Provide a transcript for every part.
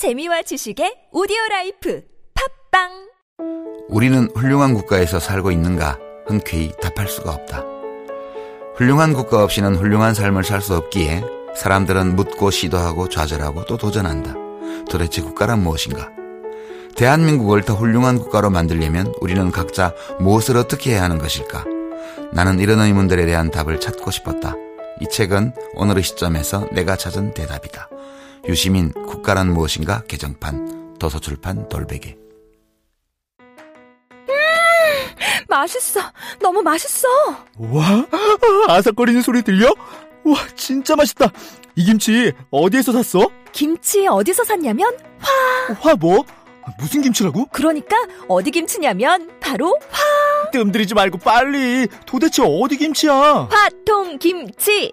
재미와 지식의 오디오 라이프 팟빵 우리는 훌륭한 국가에서 살고 있는가 흔쾌히 답할 수가 없다. 훌륭한 국가 없이는 훌륭한 삶을 살 수 없기에 사람들은 묻고 시도하고 좌절하고 또 도전한다. 도대체 국가란 무엇인가? 대한민국을 더 훌륭한 국가로 만들려면 우리는 각자 무엇을 어떻게 해야 하는 것일까? 나는 이런 의문들에 대한 답을 찾고 싶었다. 이 책은 오늘의 시점에서 내가 찾은 대답이다. 유시민 국가란 무엇인가 개정판 도서출판 돌베개 맛있어 너무 맛있어 와, 아삭거리는 소리 들려? 와, 진짜 맛있다. 이 김치 어디에서 샀어? 김치 어디서 샀냐면 화 뭐? 무슨 김치라고? 그러니까 어디 김치냐면 바로 뜸들이지 말고 빨리. 도대체 어디 김치야? 화통 김치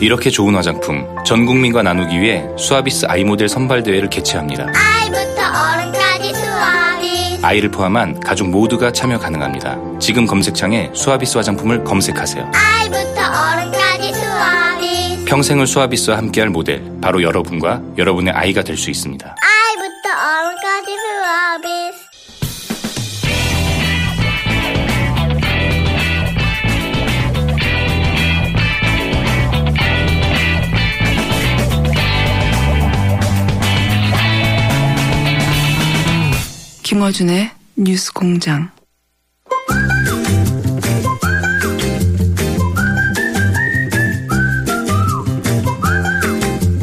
이렇게 좋은 화장품 전 국민과 나누기 위해 수아비스 아이 모델 선발 대회를 개최합니다. 아이부터 어른까지 수아비. 아이를 포함한 가족 모두가 참여 가능합니다. 지금 검색창에 수아비스 화장품을 검색하세요. 아이부터 어른까지 수아비. 평생을 수아비스와 함께할 모델 바로 여러분과 여러분의 아이가 될 수 있습니다. 아 김어준의 뉴스 공장.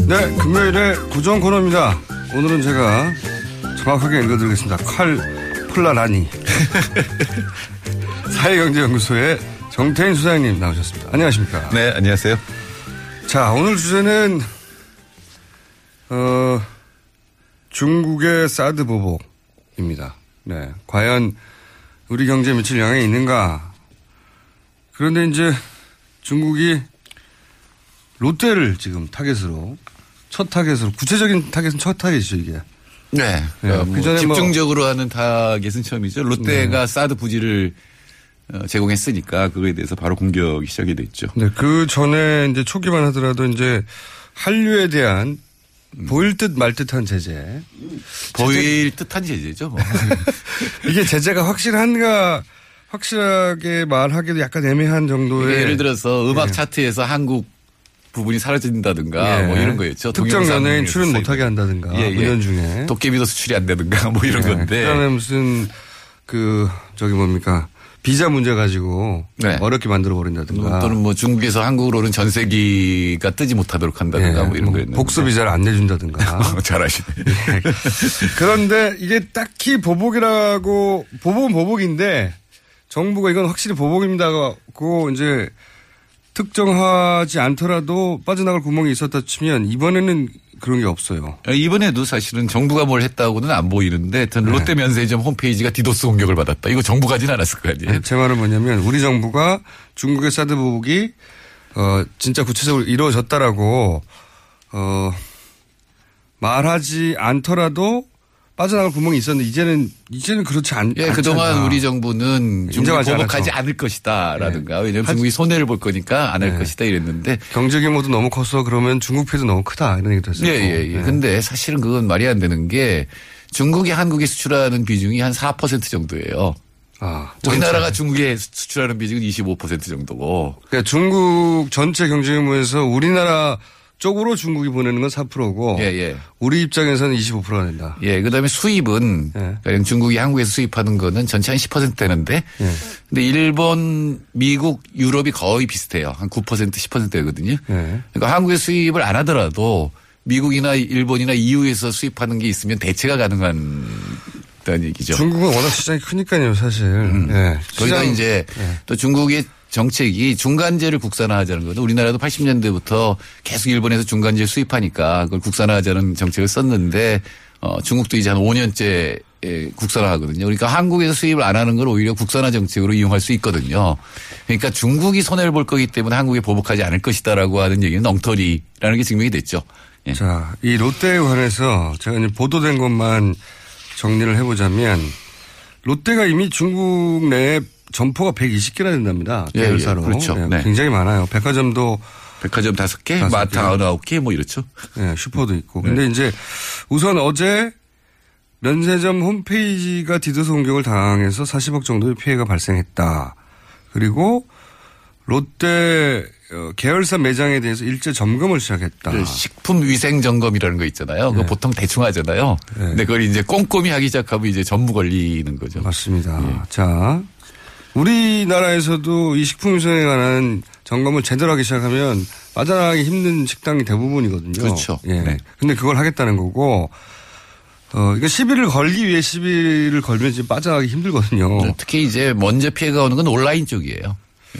네, 금요일에 고정 코너입니다. 오늘은 제가 정확하게 읽어드리겠습니다. 칼 폴라라니. 사회경제연구소의 정태인 수사장님 나오셨습니다. 안녕하십니까. 네, 안녕하세요. 자, 오늘 주제는, 어, 중국의 사드 보복 입니다. 네. 과연 우리 경제에 미칠 영향이 있는가. 그런데 이제 중국이 롯데를 지금 타겟으로, 첫 타겟으로, 구체적인 타겟은 첫 타겟이죠, 이게. 네. 네, 어, 뭐 그전에 뭐- 집중적으로 하는 타겟은 처음이죠. 롯데가 사드 부지를 어, 제공했으니까 그거에 대해서 바로 공격이 시작이 됐죠. 네, 그 전에 이제 초기만 하더라도 이제 한류에 대한 보일 듯 말 듯한 제재. 보일 듯한 제재죠. 뭐. 이게 제재가 확실한가, 확실하게 말하기도 약간 애매한 정도의. 예를 들어서 음악 예. 차트에서 한국 부분이 사라진다든가 예. 뭐 이런 거였죠. 특정 연예인 출연. 못하게 한다든가. 예, 예. 공연 중에. 도깨비도 수출이 안 되든가 뭐 이런 네. 건데. 그다음에 무슨 그 저기 뭡니까 비자 문제 가지고 네. 어렵게 만들어 버린다든가. 또는 뭐 중국에서 한국으로는 전세기가 뜨지 못하도록 한다든가 뭐 이런 거였는데. 복수 비자를 안 내준다든가. 어, 잘하시네. 그런데 이게 딱히 보복이라고 보복은 보복인데 정부가 이건 확실히 보복입니다고 이제 특정하지 않더라도 빠져나갈 구멍이 있었다 치면 이번에는 그런 게 없어요. 이번에도 사실은 정부가 뭘 했다고는 안 보이는데 하여튼 네. 롯데 면세점 홈페이지가 디도스 공격을 받았다. 이거 정부가 하진 않았을 거 아니에요. 제 말은 뭐냐면 우리 정부가 중국의 사드 보복이 어 진짜 구체적으로 이루어졌다라고 어 말하지 않더라도 빠져나갈 구멍이 있었는데 이제는 이제는 그렇지 않. 예. 그동안 우리 정부는 인정하지 보복하지. 않을 것이다라든가 네. 왜냐하면 중국이 손해를 볼 거니까 안할 네. 것이다 이랬는데 경제 규모도 너무 컸어 그러면 중국 피해도 너무 크다 이런 얘기도 했었고. 예, 예, 예. 네. 근데 사실은 그건 말이 안 되는 게 중국이 한국에 수출하는 비중이 한 4% 정도예요. 아, 우리나라가. 중국에 수출하는 비중은 25% 정도고. 그러니까 중국 전체 경제 규모에서 우리나라 쪽으로 중국이 보내는 건 4%고 예, 예. 우리 입장에서는 25%가 된다. 예, 그 다음에 수입은 예. 가령 중국이 한국에서 수입하는 거는 전체 한 10% 되는데 예. 근데 일본, 미국, 유럽이 거의 비슷해요. 한 9% 10%거든요. 예. 그러니까 한국에 수입을 안 하더라도 미국이나 일본이나 EU에서 수입하는 게 있으면 대체가 가능한 다는 얘기죠. 중국은 워낙 시장이 크니까요, 사실. 예. 음. 거기다 시장- 이제 예. 또 중국의 정책이 중간재를 국산화하자는 거죠. 우리나라도 80년대부터 계속 일본에서 중간재 수입하니까 그걸 국산화하자는 정책을 썼는데 어, 중국도 이제 한 5년째 에, 국산화하거든요. 그러니까 한국에서 수입을 안 하는 걸 오히려 국산화 정책으로 이용할 수 있거든요. 그러니까 중국이 손해를 볼 거기 때문에 한국에 보복하지 않을 것이다라고 하는 얘기는 엉터리라는 게 증명이 됐죠. 예. 자, 이 롯데에 관해서 제가 이제 보도된 것만 정리를 해보자면 롯데가 이미 중국 내에 점포가 120개나 된답니다. 예, 계열사로. 예, 그렇죠. 예, 네. 굉장히 많아요. 백화점도 백화점 다섯 개, 마트 개. 아홉 개, 뭐 이렇죠. 예, 슈퍼도 있고. 네. 근데 이제 우선 어제 면세점 홈페이지가 디도스 공격을 당해서 40억 정도의 피해가 발생했다. 그리고 롯데 어, 계열사 매장에 대해서 일제 점검을 시작했다. 그 식품 위생 점검이라는 거 있잖아요. 네. 보통 대충 하잖아요. 네. 근데 그걸 이제 꼼꼼히 하기 시작하면 이제 전부 걸리는 거죠. 맞습니다. 예. 자, 우리나라에서도 이 식품위생에 관한 점검을 제대로 하기 시작하면 빠져나가기 힘든 식당이 대부분이거든요. 그렇죠. 예. 네. 근데 그걸 하겠다는 거고, 어, 이거 시비를 걸기 위해 시비를 걸면 지금 빠져나가기 힘들거든요. 네, 특히 이제 먼저 피해가 오는 건 온라인 쪽이에요.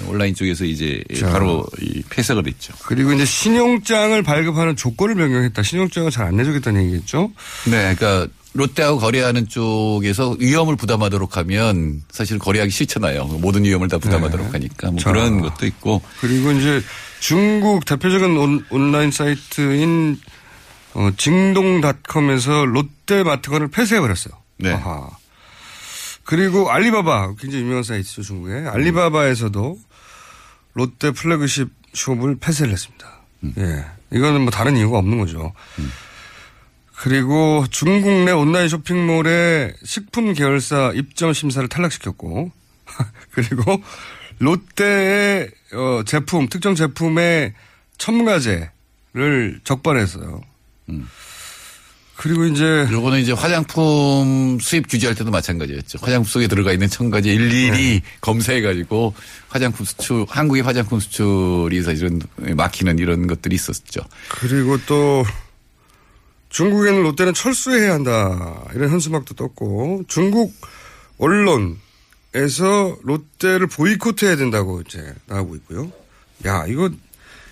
온라인 쪽에서 이제 자. 바로 이 폐쇄가 됐죠. 그리고 이제 신용장을 발급하는 조건을 변경했다. 신용장을 잘 안 내주겠다는 얘기겠죠? 네, 그러니까 롯데하고 거래하는 쪽에서 위험을 부담하도록 하면 사실 거래하기 싫잖아요. 모든 위험을 다 부담하도록 하니까 뭐 네. 자. 그런 것도 있고. 그리고 이제 중국 대표적인 온, 온라인 사이트인 어, 징동닷컴에서 롯데마트건을 폐쇄해버렸어요. 네. 아하. 그리고 알리바바 굉장히 유명한 사이트죠 중국에 알리바바에서도 롯데 플래그십 숍을 폐쇄를 했습니다. 예, 이거는 뭐 다른 이유가 없는 거죠. 그리고 중국 내 온라인 쇼핑몰의 식품 계열사 입점 심사를 탈락시켰고 그리고 롯데의 어, 제품 특정 제품의 첨가제를 적발했어요. 그리고 이제 요거는 이제 화장품 수입 규제할 때도 마찬가지였죠. 화장품 속에 들어가 있는 첨가제 일일이 검사해 가지고 화장품 수출, 한국의 화장품 수출이 사실은 막히는 이런 것들이 있었죠. 그리고 또 중국에는 롯데는 철수해야 한다 이런 현수막도 떴고 중국 언론에서 롯데를 보이콧해야 된다고 이제 나오고 있고요. 야 이거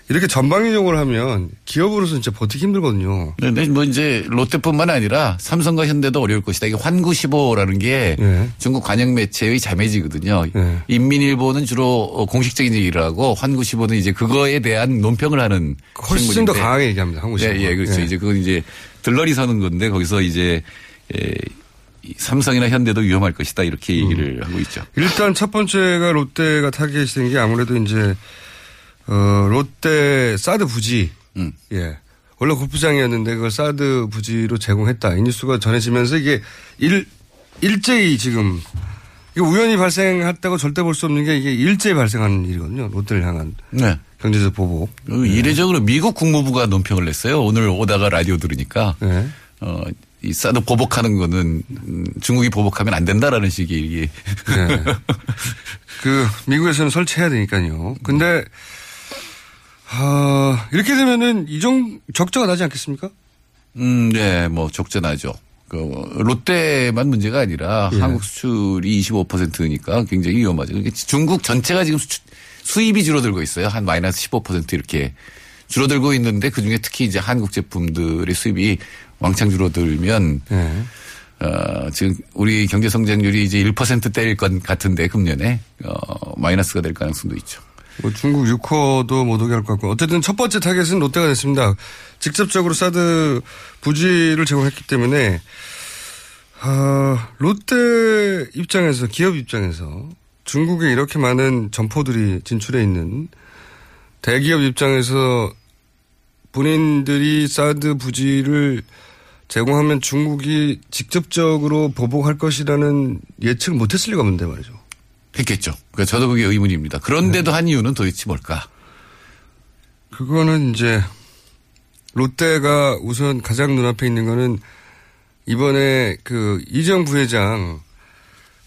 이렇게 전방위적으로 하면 기업으로서 진짜 버티기 힘들거든요. 근데 뭐 이제 롯데뿐만 아니라 삼성과 현대도 어려울 것이다. 이게 환구시보라는 게 예. 중국 관영 매체의 자매지거든요. 예. 인민일보는 주로 어, 공식적인 얘기를 하고 환구시보는 이제 그거에 대한 논평을 하는 훨씬 더 신문인데 강하게 얘기합니다. 한국 예, 시보. 예, 그렇죠. 이제 그건 이제 들러리 서는 건데 거기서 이제 예, 이 삼성이나 현대도 위험할 것이다 이렇게 얘기를 음. 하고 있죠. 일단 첫 번째가 롯데가 타겟이 된 게 아무래도 이제 어 롯데 사드 부지 음. 예 원래 골프장이었는데 그걸 사드 부지로 제공했다 이 뉴스가 전해지면서 이게 일 일제히 지금 우연히 발생했다고 절대 볼 수 없는 게 이게 일제히 발생하는 일이거든요 롯데를 향한 네. 경제적 보복 그 이례적으로 미국 국무부가 논평을 냈어요. 오늘 오다가 라디오 들으니까 네. 어, 이 사드 보복하는 거는 음, 중국이 보복하면 안 된다라는 식의 이게 네. 그 미국에서는 설치해야 되니까요. 근데 아 이렇게 되면은 이정 적자가 나지 않겠습니까? 음, 네, 뭐 적절하죠. 그 롯데만 문제가 아니라 예. 한국 수출이 25%니까 굉장히 위험하죠. 그러니까 중국 전체가 지금 수출, 수입이 줄어들고 있어요. 한 마이너스 15% 이렇게 줄어들고 있는데 그 중에 특히 이제 한국 제품들의 수입이 왕창 줄어들면 네. 어, 지금 우리 경제 성장률이 이제 1%대일 것 같은데 금년에 어, 마이너스가 될 가능성도 있죠. 뭐 중국 유커도 못 오게 할 것 같고 어쨌든 첫 번째 타겟은 롯데가 됐습니다. 직접적으로 사드 부지를 제공했기 때문에 아, 롯데 입장에서 기업 입장에서 중국에 이렇게 많은 점포들이 진출해 있는 대기업 입장에서 본인들이 사드 부지를 제공하면 중국이 직접적으로 보복할 것이라는 예측을 못했을 리가 없는데 말이죠. 했겠죠. 그러니까 저도 그게 의문입니다. 그런데도 한 이유는 도대체 뭘까? 그거는 이제 롯데가 우선 가장 눈앞에 있는 거는 이번에 그 이정 부회장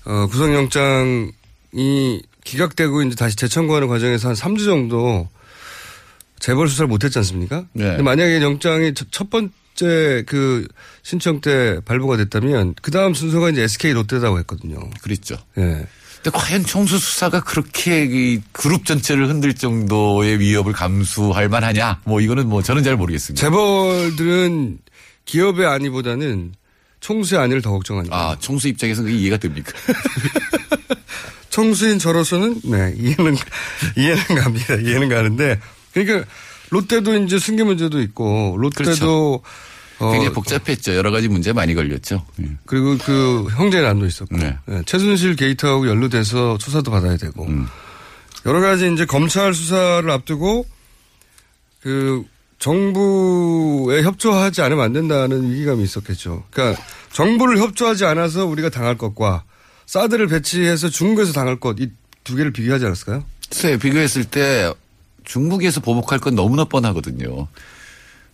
어, 구속영장이 기각되고 이제 다시 재청구하는 과정에서 한 3주 정도 재벌 수사를 못했지 않습니까? 네. 근데 만약에 영장이 첫- 첫 번째 그 신청 때 발부가 됐다면 그 다음 순서가 이제 SK 롯데라고 했거든요. 그랬죠. 예. 근데 과연 총수 수사가 그렇게 이 그룹 전체를 흔들 정도의 위협을 감수할 만하냐? 뭐 이거는 뭐 저는 잘 모르겠습니다. 재벌들은 기업의 안위보다는 총수의 안위를 더 걱정하니까. 아, 총수 입장에서 그게 이해가 됩니까? 청수인 저로서는 네 이해는 이해는 갑니다. 이해는 가는데 그러니까 롯데도 이제 승계 문제도 있고 롯데도 어, 굉장히 복잡했죠. 여러 가지 문제 많이 걸렸죠. 예. 그리고 그 형제 난도 있었고 네. 예, 최순실 게이트하고 연루돼서 수사도 받아야 되고 음. 여러 가지 이제 검찰 수사를 앞두고 그 정부에 협조하지 않으면 안 된다는 위기감이 있었겠죠. 그러니까 정부를 협조하지 않아서 우리가 당할 것과 사드를 배치해서 중국에서 당할 것 이 두 개를 비교하지 않았을까요? 글쎄 비교했을 때 중국에서 보복할 건 너무나 뻔하거든요.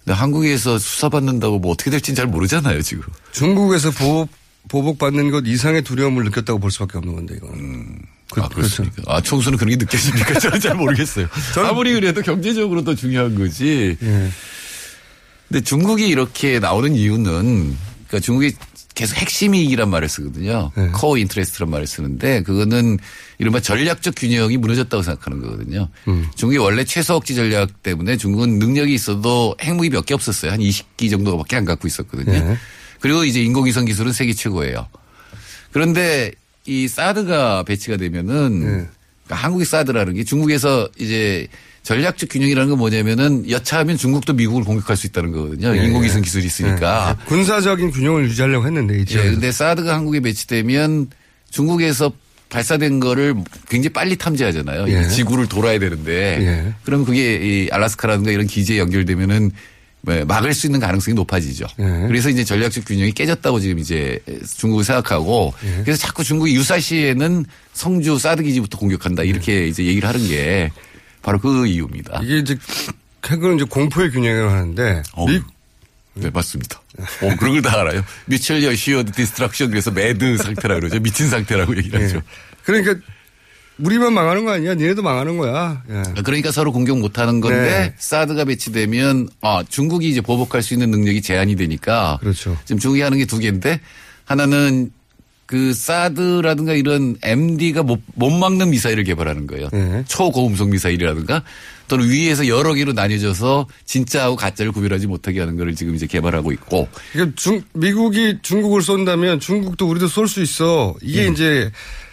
근데 한국에서 수사받는다고 뭐 어떻게 될지는 잘 모르잖아요, 지금. 중국에서 보복, 보복받는 것 이상의 두려움을 느꼈다고 볼 수밖에 없는 건데, 이거는. 그, 아, 그렇습니까? 아, 총수는 그런 게 느껴집니까? 저는 잘 모르겠어요. 아무리 그래도 경제적으로 더 중요한 거지. 예. 근데 중국이 이렇게 나오는 이유는 그러니까 중국이 계속 핵심 이익이란 말을 쓰거든요. 네. core interest란 말을 쓰는데 그거는 이른바 전략적 균형이 무너졌다고 생각하는 거거든요. 음. 중국이 원래 최소 억지 전략 때문에 중국은 능력이 있어도 핵무기 몇 개 없었어요. 한 20기 정도밖에 안 갖고 있었거든요. 네. 그리고 이제 인공위성 기술은 세계 최고예요. 그런데 이 사드가 배치가 되면은 네. 그러니까 한국의 사드라는 게 중국에서 이제 전략적 균형이라는 건 뭐냐면은 여차하면 중국도 미국을 공격할 수 있다는 거거든요. 예, 인공위성 예. 기술이 있으니까. 예. 군사적인 균형을 유지하려고 했는데, 이 예. 근데 사드가 한국에 배치되면 중국에서 발사된 거를 굉장히 빨리 탐지하잖아요. 예. 이 지구를 돌아야 되는데. 예. 그럼 그게 이 알라스카라든가 이런 기지에 연결되면은 뭐 막을 수 있는 가능성이 높아지죠. 예. 그래서 이제 전략적 균형이 깨졌다고 지금 이제 중국을 생각하고 예. 그래서 자꾸 중국이 유사시에는 성주 사드 기지부터 공격한다 이렇게 이제 얘기를 하는 게 바로 그 이유입니다. 이게 이제 핵은 이제 공포의 균형이라고 하는데, 어. 미, 네, 맞습니다. 어, 그런 걸 다 알아요. mutually assured destruction 그래서 MAD 상태라 그러죠. 미친 상태라고 얘기를 예. 하죠. 그러니까 우리만 망하는 거 아니야? 니네도 망하는 거야. 예. 그러니까 서로 공격 못 하는 건데 네. 사드가 배치되면 아, 중국이 이제 보복할 수 있는 능력이 제한이 되니까 그렇죠. 지금 중국이 하는 게 두 개인데 하나는 그 사드라든가 이런 MD가 못, 못 막는 미사일을 개발하는 거예요. 네. 초고음속 미사일이라든가 또는 위에서 여러 개로 나뉘어져서 진짜하고 가짜를 구별하지 못하게 하는 거를 지금 이제 개발하고 있고 그러니까 중, 미국이 중국을 쏜다면 중국도 우리도 쏠 수 있어. 이게 음. 이제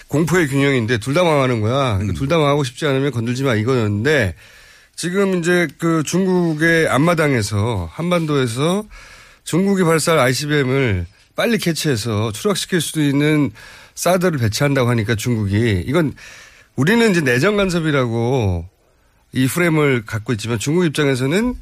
공포의 균형인데 둘 다 망하는 거야. 음. 그러니까 둘다 망하고 싶지 않으면 건들지 마 이거였는데 지금 이제 그 중국의 앞마당에서 한반도에서 중국이 발사할 ICBM을 빨리 캐치해서 추락시킬 수도 있는 사드를 배치한다고 하니까 중국이 이건 우리는 이제 내정 간섭이라고 이 프레임을 갖고 있지만 중국 입장에서는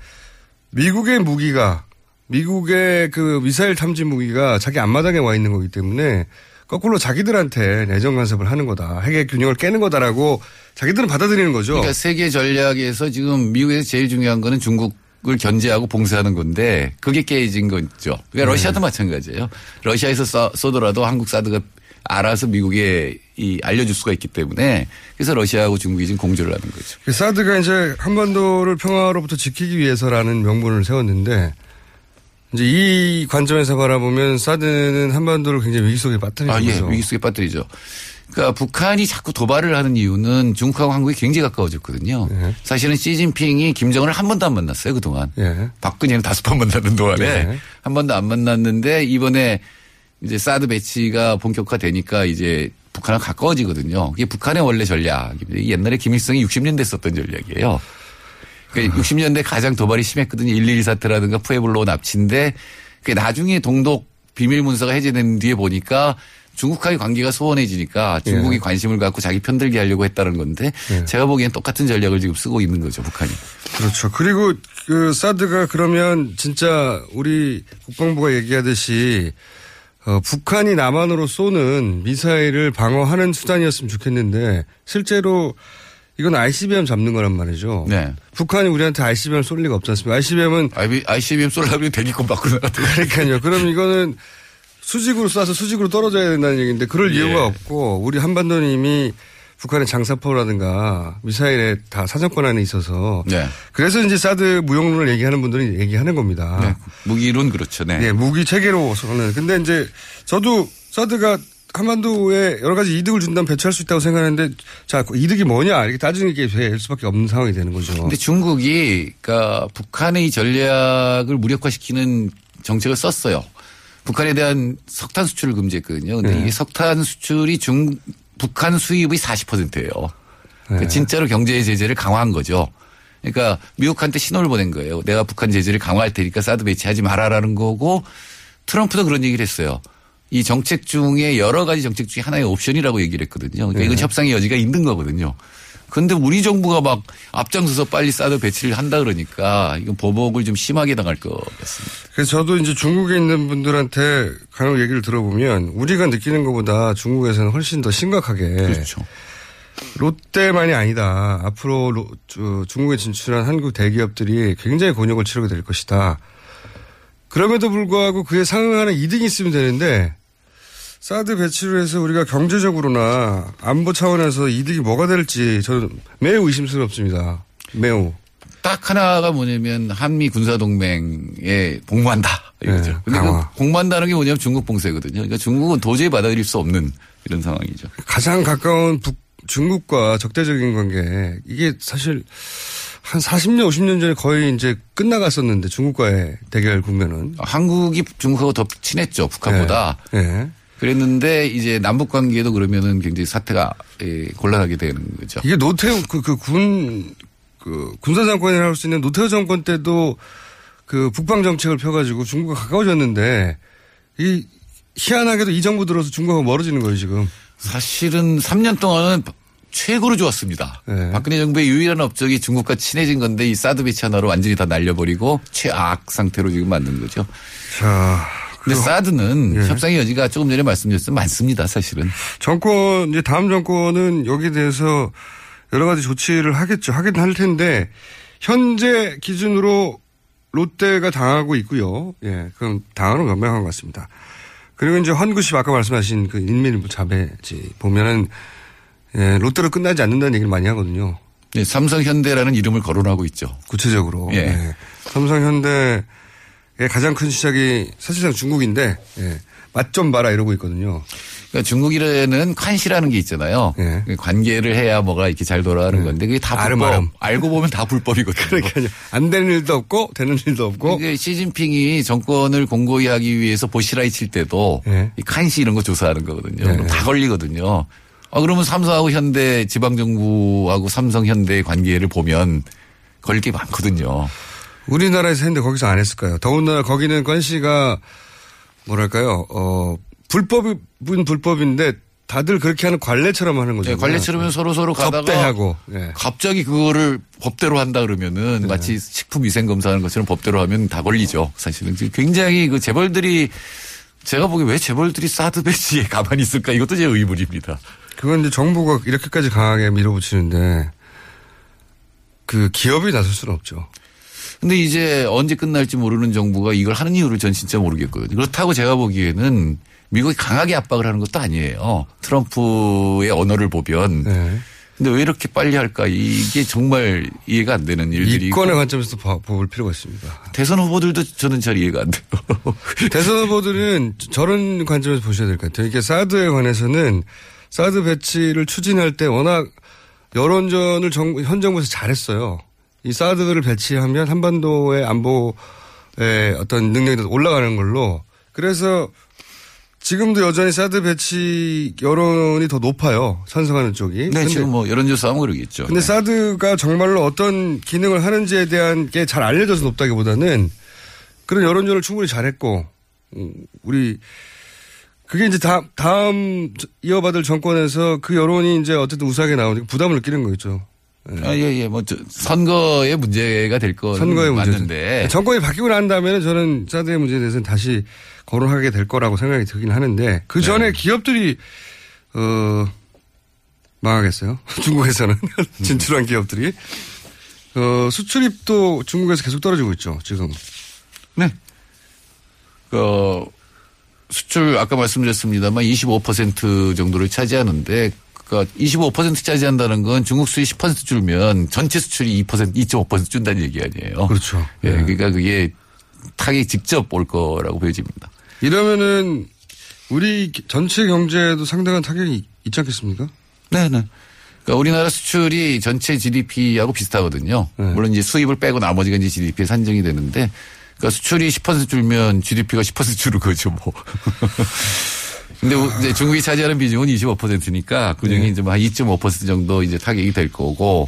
미국의 무기가 미국의 그 미사일 탐지 무기가 자기 앞마당에 와 있는 거기 때문에 거꾸로 자기들한테 내정 간섭을 하는 거다. 핵의 균형을 깨는 거다라고 자기들은 받아들이는 거죠. 그러니까 세계 전략에서 지금 미국에서 제일 중요한 거는 중국 을 견제하고 봉쇄하는 건데 그게 깨진 거죠. 그러니까 러시아도 마찬가지예요. 러시아에서 써, 쏘더라도 한국 사드가 알아서 미국에 이 알려줄 수가 있기 때문에 그래서 러시아하고 중국이 지금 공조를 하는 거죠. 그 사드가 이제 한반도를 평화로부터 지키기 위해서라는 명분을 세웠는데 이제 이 관점에서 바라보면 사드는 한반도를 굉장히 위기 속에 빠뜨리는 아, 예. 위기 속에 빠뜨리죠. 그러니까 북한이 자꾸 도발을 하는 이유는 중국하고 한국이 굉장히 가까워졌거든요. 예. 사실은 시진핑이 김정은을 한 번도 안 만났어요, 그동안. 예. 박근혜는 다섯 번 만났는 동안에 예. 한 번도 안 만났는데 이번에 이제 사드 배치가 본격화되니까 이제 북한과 가까워지거든요. 이게 북한의 원래 전략입니다. 이게 옛날에 김일성이 60년대 썼던 전략이에요. 그러니까 60년대 가장 도발이 심했거든요. 112 사태라든가 푸에블로 납치인데 그게 나중에 동독 비밀 문서가 해제된 뒤에 보니까 중국과의 관계가 소원해지니까 중국이 예. 관심을 갖고 자기 편들게 하려고 했다는 건데 예. 제가 보기엔 똑같은 전략을 지금 쓰고 있는 거죠, 북한이. 그렇죠. 그리고 그 사드가 그러면 진짜 우리 국방부가 얘기하듯이 어, 북한이 남한으로 쏘는 미사일을 방어하는 수단이었으면 좋겠는데 실제로 이건 ICBM 잡는 거란 말이죠. 네. 북한이 우리한테 ICBM 쏠 리가 없지 않습니까? ICBM은 ICBM 쏠라면 대기권 바꾸는 것 같아요. 그러니까요. 그럼 이거는 수직으로 쏴서 수직으로 떨어져야 된다는 얘기인데 그럴 예. 이유가 없고 우리 한반도는 이미 북한의 장사포라든가 미사일에 다 사정권 안에 있어서 네. 그래서 이제 사드 무용론을 얘기하는 분들은 얘기하는 겁니다. 네. 무기론 그렇죠. 네. 네, 무기 체계로서는. 근데 이제 저도 사드가 한반도에 여러 가지 이득을 준다면 배치할 수 있다고 생각하는데 자, 그 이득이 뭐냐 이렇게 따지는 게 될 수밖에 없는 상황이 되는 거죠. 근데 중국이 그러니까 북한의 이 전략을 무력화시키는 정책을 썼어요. 북한에 대한 석탄 수출을 금지했거든요. 근데 네. 이 석탄 수출이 중 북한 수입의 40%예요. 그러니까 네. 진짜로 경제 제재를 강화한 거죠. 그러니까 미국한테 신호를 보낸 거예요. 내가 북한 제재를 강화할 테니까 사드 배치하지 말아라는 거고 트럼프도 그런 얘기를 했어요. 이 정책 중에 여러 가지 정책 중에 하나의 옵션이라고 얘기를 했거든요. 그러니까 이건 네. 협상의 여지가 있는 거거든요. 근데 우리 정부가 막 앞장서서 빨리 사드 배치를 한다 그러니까 이건 보복을 좀 심하게 당할 것 같습니다. 그래서 저도 이제 중국에 있는 분들한테 간혹 얘기를 들어보면 우리가 느끼는 것보다 중국에서는 훨씬 더 심각하게 그렇죠. 롯데만이 아니다. 앞으로 로- 저 중국에 진출한 한국 대기업들이 굉장히 곤욕을 치르게 될 것이다. 그럼에도 불구하고 그에 상응하는 이득이 있으면 되는데 사드 배치를 해서 우리가 경제적으로나 안보 차원에서 이득이 뭐가 될지 저는 매우 의심스럽습니다. 매우. 딱 하나가 뭐냐면 한미 군사동맹에 복무한다. 이거죠. 네, 근데 강화. 그 복무한다는 게 뭐냐면 중국 봉쇄거든요. 그러니까 중국은 도저히 받아들일 수 없는 이런 상황이죠. 가장 가까운 북, 중국과 적대적인 관계 이게 사실 한 40년, 50년 전에 거의 이제 끝나갔었는데 중국과의 대결 국면은. 한국이 중국하고 더 친했죠. 북한보다. 네. 그랬는데 이제 남북 관계도 그러면은 굉장히 사태가 예, 곤란하게 되는 거죠. 이게 노태우 그, 그 군, 그 군사 정권이라고 할 수 있는 노태우 정권 때도 그 북방 정책을 펴가지고 중국과 가까워졌는데 이 희한하게도 이 정부 들어서 중국하고 멀어지는 거예요 지금. 사실은 3년 동안은 최고로 좋았습니다. 네. 박근혜 정부의 유일한 업적이 중국과 친해진 건데 이 사드 배치 하나로 완전히 다 날려버리고 최악 상태로 지금 만든 거죠. 자. 근데 사드는 예. 협상의 여지가 조금 전에 말씀드렸듯이 많습니다, 사실은. 정권 이제 다음 정권은 여기에 대해서 여러 가지 조치를 하겠죠. 하긴 할 텐데 현재 기준으로 롯데가 당하고 있고요. 예, 그럼 당하는 건 명확한 것 같습니다. 그리고 이제 환구 씨 아까 말씀하신 그 인민일보 자배지 보면은 예, 롯데로 끝나지 않는다는 얘기를 많이 하거든요. 네, 삼성 현대라는 이름을 거론하고 있죠. 구체적으로. 예. 예. 삼성 현대의 가장 큰 시작이 사실상 중국인데 예, 맛좀 봐라 이러고 있거든요. 그러니까 중국이라는 칸시라는 게 있잖아요. 예. 관계를 해야 뭐가 이렇게 잘 돌아가는 건데 그게 다 불법. 아름아름. 알고 보면 다 불법이거든요. 그러니까요. 안 되는 일도 없고 되는 일도 없고 이게 시진핑이 정권을 공고히 하기 위해서 보시라이 칠 때도 예. 이 칸시 이런 거 조사하는 거거든요. 예. 다 걸리거든요. 아, 그러면 삼성하고 현대 지방정부하고 삼성 현대의 관계를 보면 걸릴 게 많거든요. 우리나라에서 했는데 거기서 안 했을까요? 더군다나 거기는 권 씨가 뭐랄까요? 어 불법은 불법인데 다들 그렇게 하는 관례처럼 하는 거죠. 예, 관례처럼 서로 서로 가다가 접대하고. 예. 갑자기 그거를 법대로 한다 그러면은 네. 마치 식품 위생 검사하는 것처럼 법대로 하면 다 걸리죠. 사실은 굉장히 그 재벌들이 제가 보기에 왜 재벌들이 사드 배치에 가만히 있을까 이것도 제 의문입니다. 그건 이제 정부가 이렇게까지 강하게 밀어붙이는데 그 기업이 나설 수는 없죠. 근데 이제 언제 끝날지 모르는 정부가 이걸 하는 이유를 전 진짜 모르겠거든요. 그렇다고 제가 보기에는 미국이 강하게 압박을 하는 것도 아니에요. 트럼프의 언어를 보면. 네. 근데 왜 이렇게 빨리 할까? 이게 정말 이해가 안 되는 일들이. 이권의 관점에서 봐- 볼 필요가 있습니다. 대선 후보들도 저는 잘 이해가 안 돼요. 대선 후보들은 저런 관점에서 보셔야 될 것 같아요. 이게 사드에 관해서는 사드 배치를 추진할 때 워낙 여론전을 정- 현 정부에서 잘했어요. 이 사드를 배치하면 한반도의 안보의 어떤 능력이 더 올라가는 걸로. 그래서 지금도 여전히 사드 배치 여론이 더 높아요. 찬성하는 쪽이. 네, 지금 뭐 여론조사 하면 그러겠죠. 근데 네. 사드가 정말로 어떤 기능을 하는지에 대한 게 잘 알려져서 높다기보다는 그런 여론전을 충분히 잘했고, 음, 우리, 그게 이제 다, 다음 이어받을 정권에서 그 여론이 이제 어쨌든 우세하게 나오니까 부담을 느끼는 거겠죠. 아, 예, 예. 뭐, 저, 선거의 문제가 될 건. 선거의 문제. 맞는데. 정권이 바뀌고 난 다음에는 저는 사드의 문제에 대해서는 다시 거론하게 될 거라고 생각이 들긴 하는데 그 전에 네. 기업들이, 어, 망하겠어요. 중국에서는 진출한 기업들이 어, 수출입도 중국에서 계속 떨어지고 있죠. 지금. 네. 어, 수출 아까 말씀드렸습니다만 25% 정도를 차지하는데 그러니까 25% 차지한다는 건 중국 수입 10% 줄면 전체 수출이 2% 2.5% 준다는 얘기 아니에요. 그렇죠. 예, 네. 그러니까 그게 타격이 직접 올 거라고 보여집니다. 이러면은 우리 전체 경제에도 상당한 타격이 있지 않겠습니까? 네, 네. 그러니까 우리나라 수출이 전체 GDP하고 비슷하거든요. 네. 물론 이제 수입을 빼고 나머지가 이제 GDP에 산정이 되는데 그러니까 수출이 10% 줄면 GDP가 10% 줄은 거죠, 뭐. 근데 이제 중국이 차지하는 비중은 25%니까 그 중에 네. 이제 뭐한2.5% 정도 이제 타격이 될 거고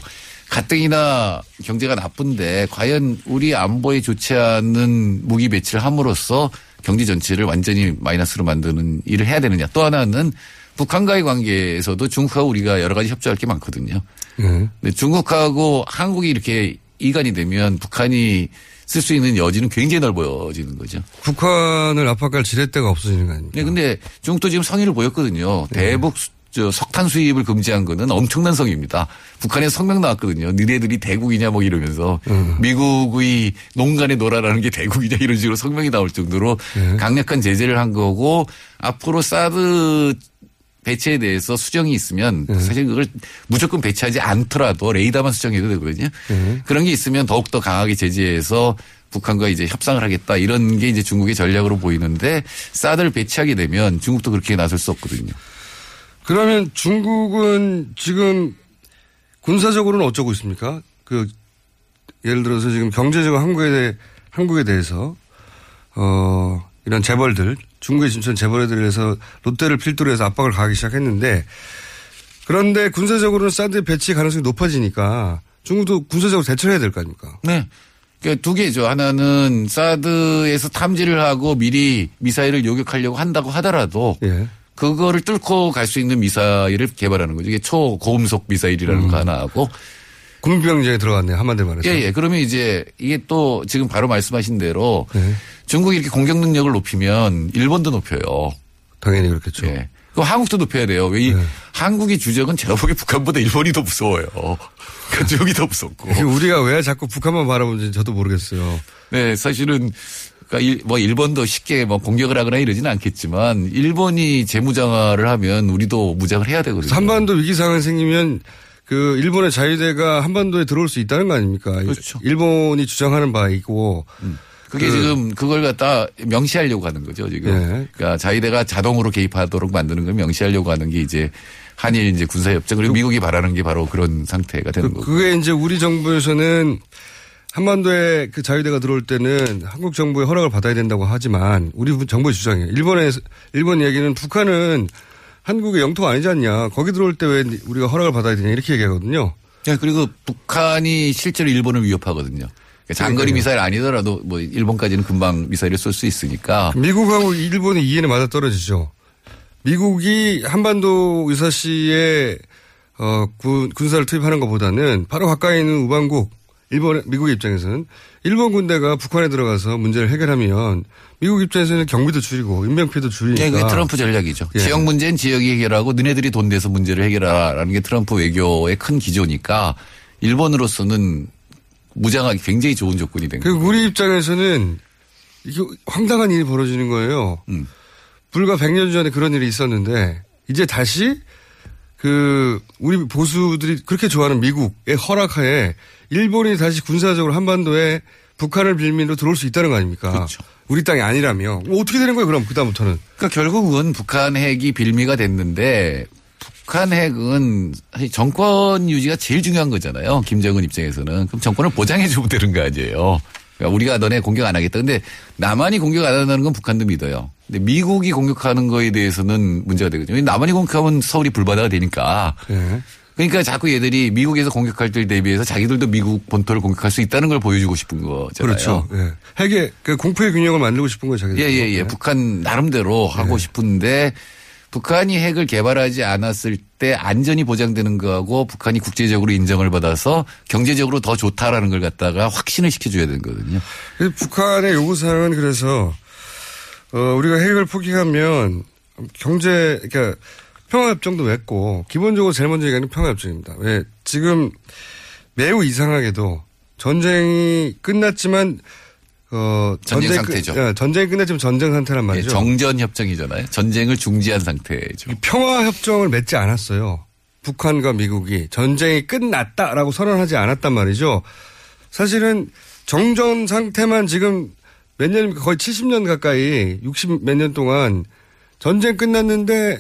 가뜩이나 경제가 나쁜데 과연 우리 안보에 좋지 않은 무기 배치를 함으로써 경제 전체를 완전히 마이너스로 만드는 일을 해야 되느냐. 또 하나는 북한과의 관계에서도 중국하고 우리가 여러 가지 협조할 게 많거든요. 네. 근데 중국하고 한국이 이렇게 이간이 되면 북한이 쓸 수 있는 여지는 굉장히 넓어지는 거죠. 북한을 압박할 지렛대가 없어지는 거 아닙니까? 네, 근데 중국도 지금 성의를 보였거든요. 네. 대북 수- 저 석탄 수입을 금지한 거는 엄청난 성의입니다. 북한에 성명 나왔거든요. 니네들이 대국이냐 뭐 이러면서 음. 미국의 농간에 놀아라는 게 대국이냐 이런 식으로 성명이 나올 정도로 네. 강력한 제재를 한 거고 앞으로 사드 배치에 대해서 수정이 있으면 네. 사실 그걸 무조건 배치하지 않더라도 레이더만 수정해도 되거든요. 네. 그런 게 있으면 더욱더 강하게 제재해서 북한과 이제 협상을 하겠다 이런 게 이제 중국의 전략으로 보이는데 사드를 배치하게 되면 중국도 그렇게 나설 수 없거든요. 그러면 중국은 지금 군사적으로는 어쩌고 있습니까? 그 예를 들어서 지금 경제적으로 한국에 대해 한국에 대해서 어 이런 재벌들 중국에 진출한 재벌에 대해서 롯데를 필두로 해서 압박을 가하기 시작했는데 그런데 군사적으로는 사드 배치 가능성이 높아지니까 중국도 군사적으로 대처를 해야 될 거 아닙니까? 네. 그러니까 두 개죠. 하나는 사드에서 탐지를 하고 미리 미사일을 요격하려고 한다고 하더라도 예. 그거를 뚫고 갈 수 있는 미사일을 개발하는 거죠. 이게 초고음속 미사일이라는 거 하나 하고 군병제에 들어갔네요. 한마디로 말해서. 예, 예. 그러면 이제 이게 또 지금 바로 말씀하신 대로 네. 중국이 이렇게 공격 능력을 높이면 일본도 높여요. 당연히 그렇겠죠. 예. 그럼 한국도 높여야 돼요. 왜이 네. 한국의 주적은 제가 보기에 북한보다 일본이 더 무서워요. 그러니까 중국이 더 무섭고. 우리가 왜 자꾸 북한만 바라보는지 저도 모르겠어요. 네, 사실은 그러니까 일- 뭐 일본도 쉽게 뭐 공격을 하거나 이러지는 않겠지만 일본이 재무장화를 하면 우리도 무장을 해야 되거든요. 한반도 위기 상황이 생기면 그 일본의 자유대가 한반도에 들어올 수 있다는 거 아닙니까? 그렇죠. 일본이 주장하는 바이고 그게 그- 지금 그걸 갖다 명시하려고 하는 거죠, 지금. 예. 그러니까 자위대가 자동으로 개입하도록 만드는 걸 명시하려고 하는 게 이제 한일 이제 군사협정 그리고 미국이 바라는 게 바로 그런 상태가 되는 거고. 그게 이제 우리 정부에서는 한반도에 그 자유대가 들어올 때는 한국 정부의 허락을 받아야 된다고 하지만 우리 정부의 주장이에요. 일본의 일본 얘기는 북한은 한국의 영토가 아니지 않냐. 거기 들어올 때 왜 우리가 허락을 받아야 되냐 이렇게 얘기하거든요. 네, 그리고 북한이 실제로 일본을 위협하거든요. 그러니까 장거리. 미사일 아니더라도 뭐 일본까지는 금방 미사일을 쏠 수 있으니까. 미국하고 일본이 이해는 맞아 떨어지죠. 미국이 한반도 유사시에 어, 군, 군사를 투입하는 것보다는 바로 가까이 있는 우방국 일본 미국의 입장에서는 일본 군대가 북한에 들어가서 문제를 해결하면 미국 입장에서는 경비도 줄이고 인명피해도 줄이니까. 네, 그게 트럼프 전략이죠. 예. 지역 문제는 지역이 해결하고 너네들이 돈 내서 문제를 해결하라는 게 트럼프 외교의 큰 기조니까 일본으로서는 무장하기 굉장히 좋은 조건이 된그 거예요. 우리 입장에서는 이게 황당한 일이 벌어지는 거예요. 음. 불과 100년 전에 그런 일이 있었는데 이제 다시 그 우리 보수들이 그렇게 좋아하는 미국의 허락하에 일본이 다시 군사적으로 한반도에 북한을 빌미로 들어올 수 있다는 거 아닙니까? 그렇죠. 우리 땅이 아니라며 뭐 어떻게 되는 거예요? 그럼 그다음부터는 그러니까 결국 은 북한 핵이 빌미가 됐는데 북한 핵은 정권 유지가 제일 중요한 거잖아요. 김정은 입장에서는. 그럼 정권을 보장해 주면 되는 거 아니에요. 그러니까 우리가 너네 공격 안 하겠다. 근데 남한이 공격 안 한다는 건 북한도 믿어요. 근데 미국이 공격하는 거에 대해서는 문제가 되거든요. 남한이 공격하면 서울이 불바다가 되니까. 예. 그러니까 자꾸 얘들이 미국에서 공격할 때 대비해서 자기들도 미국 본토를 공격할 수 있다는 걸 보여주고 싶은 거잖아요. 그렇죠. 예. 핵의 그 공포의 균형을 만들고 싶은 거예요, 자기들. 예, 예, 예. 북한 나름대로 하고 네. 싶은데 북한이 핵을 개발하지 않았을 때 안전이 보장되는 거하고 북한이 국제적으로 인정을 받아서 경제적으로 더 좋다라는 걸 갖다가 확신을 시켜줘야. 그래서 북한의 요구사항은 그래서 어, 우리가 핵을 포기하면 경제 그러니까 평화협정도 맺고 기본적으로 제일 먼저 얘기하는 평화협정입니다. 왜 지금 매우 이상하게도 전쟁이 끝났지만 어 전쟁 전쟁 상태죠. 끝- 예, 전쟁이 끝났지만 전쟁 상태란 예, 말이죠. 정전 협정이잖아요. 전쟁을 중지한 상태죠. 평화 협정을 맺지 않았어요. 북한과 미국이 전쟁이 끝났다라고 선언하지 않았단 말이죠. 사실은 정전 상태만 지금 몇 년, 거의 70년 가까이 60 몇 년 동안 전쟁 끝났는데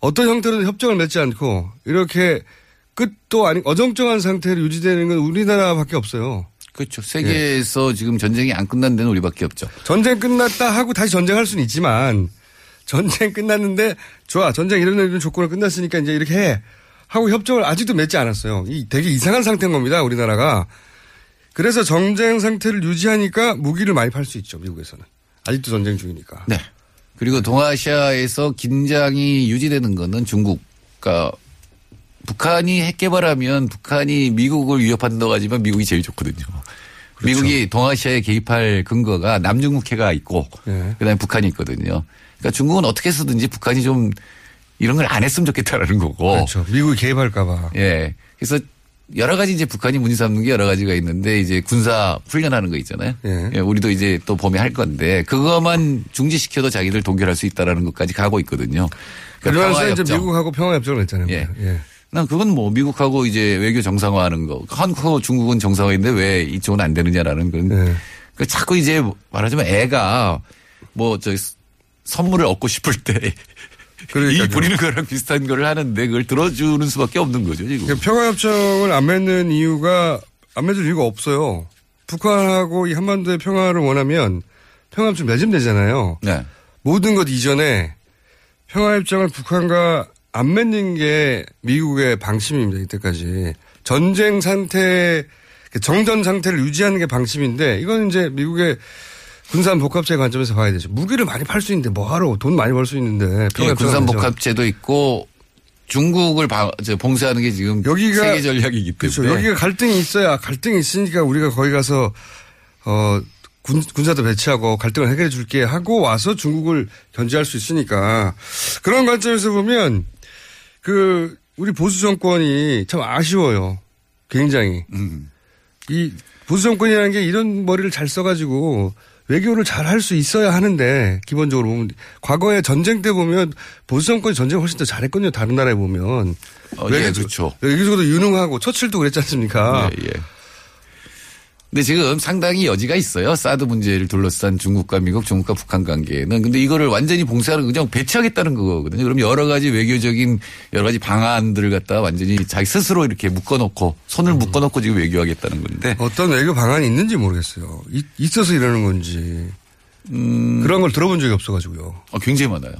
어떤 형태로든 협정을 맺지 않고 이렇게 끝도 아니 어정쩡한 상태로 유지되는 건 우리나라밖에 없어요. 그렇죠. 세계에서 지금 전쟁이 안 끝난 데는 우리밖에 없죠. 전쟁 끝났다 하고 다시 전쟁할 수는 있지만 전쟁 끝났는데 좋아 전쟁 이런 이런 조건을 끝났으니까 이제 이렇게 해 하고 협정을 아직도 맺지 않았어요. 이 되게 이상한 상태인 겁니다 우리나라가. 그래서 전쟁 상태를 유지하니까 무기를 많이 팔 수 있죠 미국에서는 아직도 전쟁 중이니까. 네. 그리고 동아시아에서 긴장이 유지되는 거는 중국과 북한이 핵 개발하면 북한이 미국을 위협한다고 하지만 미국이 제일 좋거든요. 미국이 동아시아에 개입할 근거가 남중국해가 있고 네. 그다음에 북한이 있거든요. 그러니까 중국은 어떻게 해서든지 북한이 좀 이런 걸 안 했으면 좋겠다라는 거고. 그렇죠. 미국이 개입할까봐. 예. 그래서 여러 가지 이제 북한이 문제 삼는 게 여러 가지가 있는데 이제 군사 훈련하는 거 있잖아요. 예. 예, 우리도 이제 또 봄에 할 건데 그것만 중지시켜도 자기들 동결할 수 있다라는 것까지 가고 있거든요. 그러니까 그러면서 이제. 미국하고 평화협정을 냈잖아요. 예. 예. 난 그건 뭐 미국하고 이제 외교 정상화하는 거. 한국하고 중국은 정상화인데 왜 이쪽은 안 되느냐라는 건. 예. 그 자꾸 이제 말하자면 애가 뭐 저 선물을 얻고 싶을 때. 그러니까요. 이 부리는 거랑 비슷한 거를 하는데 그걸 들어주는 수밖에 없는 거죠 지금. 그러니까 평화협정을 안 맺는 이유가 안 맺을 이유가 없어요. 북한하고 이 한반도의 평화를 원하면 평화협정 맺으면 되잖아요. 네. 모든 것 이전에 평화협정을 북한과 안 맺는 게 미국의 방침입니다. 이때까지 전쟁 상태 정전 상태를 유지하는 게 방침인데 이건 이제 미국의 군산 복합체 관점에서 봐야 되죠. 무기를 많이 팔 수 있는데 뭐하러 돈 많이 벌 수 있는데 예, 군산. 복합제도 있고 중국을 방- 저 봉쇄하는 게 지금 여기가 세계 전략이기 때문에. 그렇죠. 여기가 갈등이 있어야 갈등이 있으니까 우리가 거기 가서 어 군, 군사도 배치하고 갈등을 해결해 줄게 하고 와서 중국을 견제할 수 있으니까 그런 관점에서 보면 그 우리 보수 정권이 참 아쉬워요. 굉장히 음. 이 보수 정권이라는 게 이런 머리를 잘 써가지고 외교를 잘 할 수 있어야 하는데 기본적으로 보면 과거에 전쟁 때 보면 보수 정권이 전쟁 을 훨씬 더 잘했거든요. 다른 나라에 보면 어, 예, 그렇죠. 여기서도 유능하고 처칠도 그랬지 않습니까? 예, 예. 근데 지금 상당히 여지가 있어요. 사드 문제를 둘러싼 중국과 미국, 중국과 북한 관계는. 근데 이거를 완전히 봉쇄하는 거 그냥 배치하겠다는 거거든요. 그럼 여러 가지 외교적인 여러 가지 방안들을 갖다가 완전히 자기 스스로 이렇게 묶어놓고 손을 음. 묶어놓고 지금 외교하겠다는 건데. 어떤 외교 방안이 있는지 모르겠어요. 이- 있어서 이러는 건지 그런 걸 들어본 적이 없어가지고요. 어, 굉장히 많아요.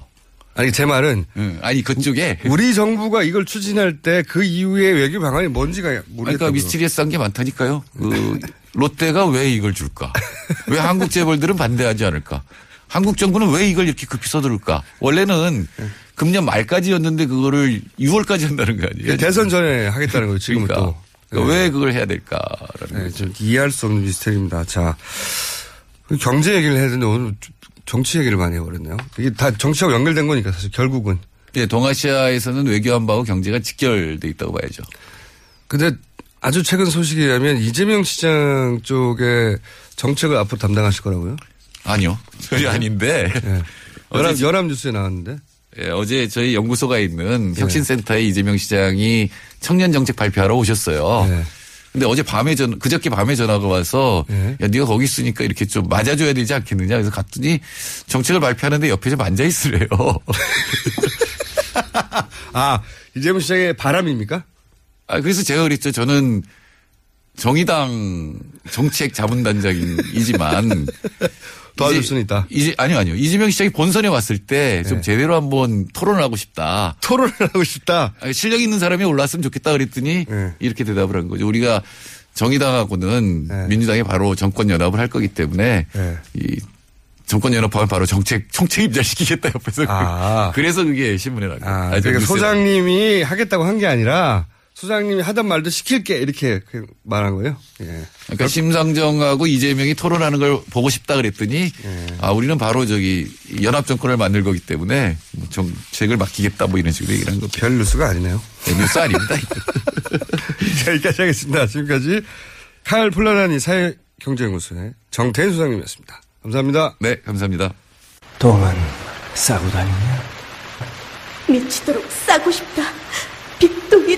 아니 제 말은 응. 아니 그쪽에 우리 정부가 이걸 추진할 때 그 이후에 외교 방안이 뭔지가 그러니까 모르겠다고요. 미스티리어스한 게 많다니까요. 그 롯데가 왜 이걸 줄까? 왜 한국 재벌들은 반대하지 않을까? 한국 정부는 왜 이걸 이렇게 급히 서두를까? 원래는 금년 말까지였는데 그거를 6월까지 한다는 거 아니에요? 대선 전에 하겠다는 거예요. 지금은 그러니까. 또. 그러니까 왜 그걸 해야 될까라는 네. 좀 이해할 수 없는 미스터리입니다. 자, 경제 얘기를 해야 되는데 오늘 정치 얘기를 많이 해버렸네요. 이게 다 정치하고 연결된 거니까 사실 결국은. 예, 동아시아에서는 외교 안보하고 경제가 직결돼 있다고 봐야죠. 근데 아주 최근 소식에 의하면 이재명 시장 쪽에 정책을 앞으로 담당하실 거라고요? 아니요. 저희 아닌데. 예. 어제 연합, 연합 뉴스에 나왔는데. 예, 어제 저희 연구소가 있는 네. 혁신센터에 이재명 시장이 청년 정책 발표하러 오셨어요. 네. 근데 어제 밤에 전 그저께 밤에 전화가 와서 네. 야 네가 거기 있으니까 이렇게 좀 맞아줘야 되지 않겠느냐 그래서 갔더니 정책을 발표하는데 옆에 좀 앉아 있으래요. 아, 이재명 시장의 바람입니까? 아 그래서 제가 그랬죠. 저는 정의당 정책 자문단장이지만 도와줄 이제- 수는 있다. 이제 아니요 아니요 이재명 시장이 본선에 왔을 때좀 네. 제대로 한번 토론을 하고 싶다. 토론을 하고 싶다. 아니, 실력 있는 사람이 올랐으면 좋겠다 그랬더니 네. 이렇게 대답을 한 거죠. 우리가 정의당하고는 네. 민주당이 바로 정권 연합을 할 거기 때문에 네. 이 정권 연합하면 바로 정책 총책 입장시키겠다 옆에서 아. 그래서 그게 신문에 나고 아, 그러니까 소장님이 하겠다고 한 게 아니라 소장님이 하던 말도 시킬게 이렇게 그 말한 거예요. 예. 그러니까 심상정하고 이재명이 토론하는 걸 보고 싶다 그랬더니 예. 아 우리는 바로 저기 연합 정권을 만들 거기 때문에 뭐 정책을 맡기겠다 뭐 이런 식으로 얘기를 한 거. 별 뉴스가 아니네요. 네, 뉴스 아닙니다. 자, 여기까지 하겠습니다. 지금까지 칼 플라나니 사회경제연구소의 정태인 소장님이었습니다. 감사합니다. 네, 감사합니다. 똥은 싸고 다니냐? 미치도록 싸고 싶다. 빅동의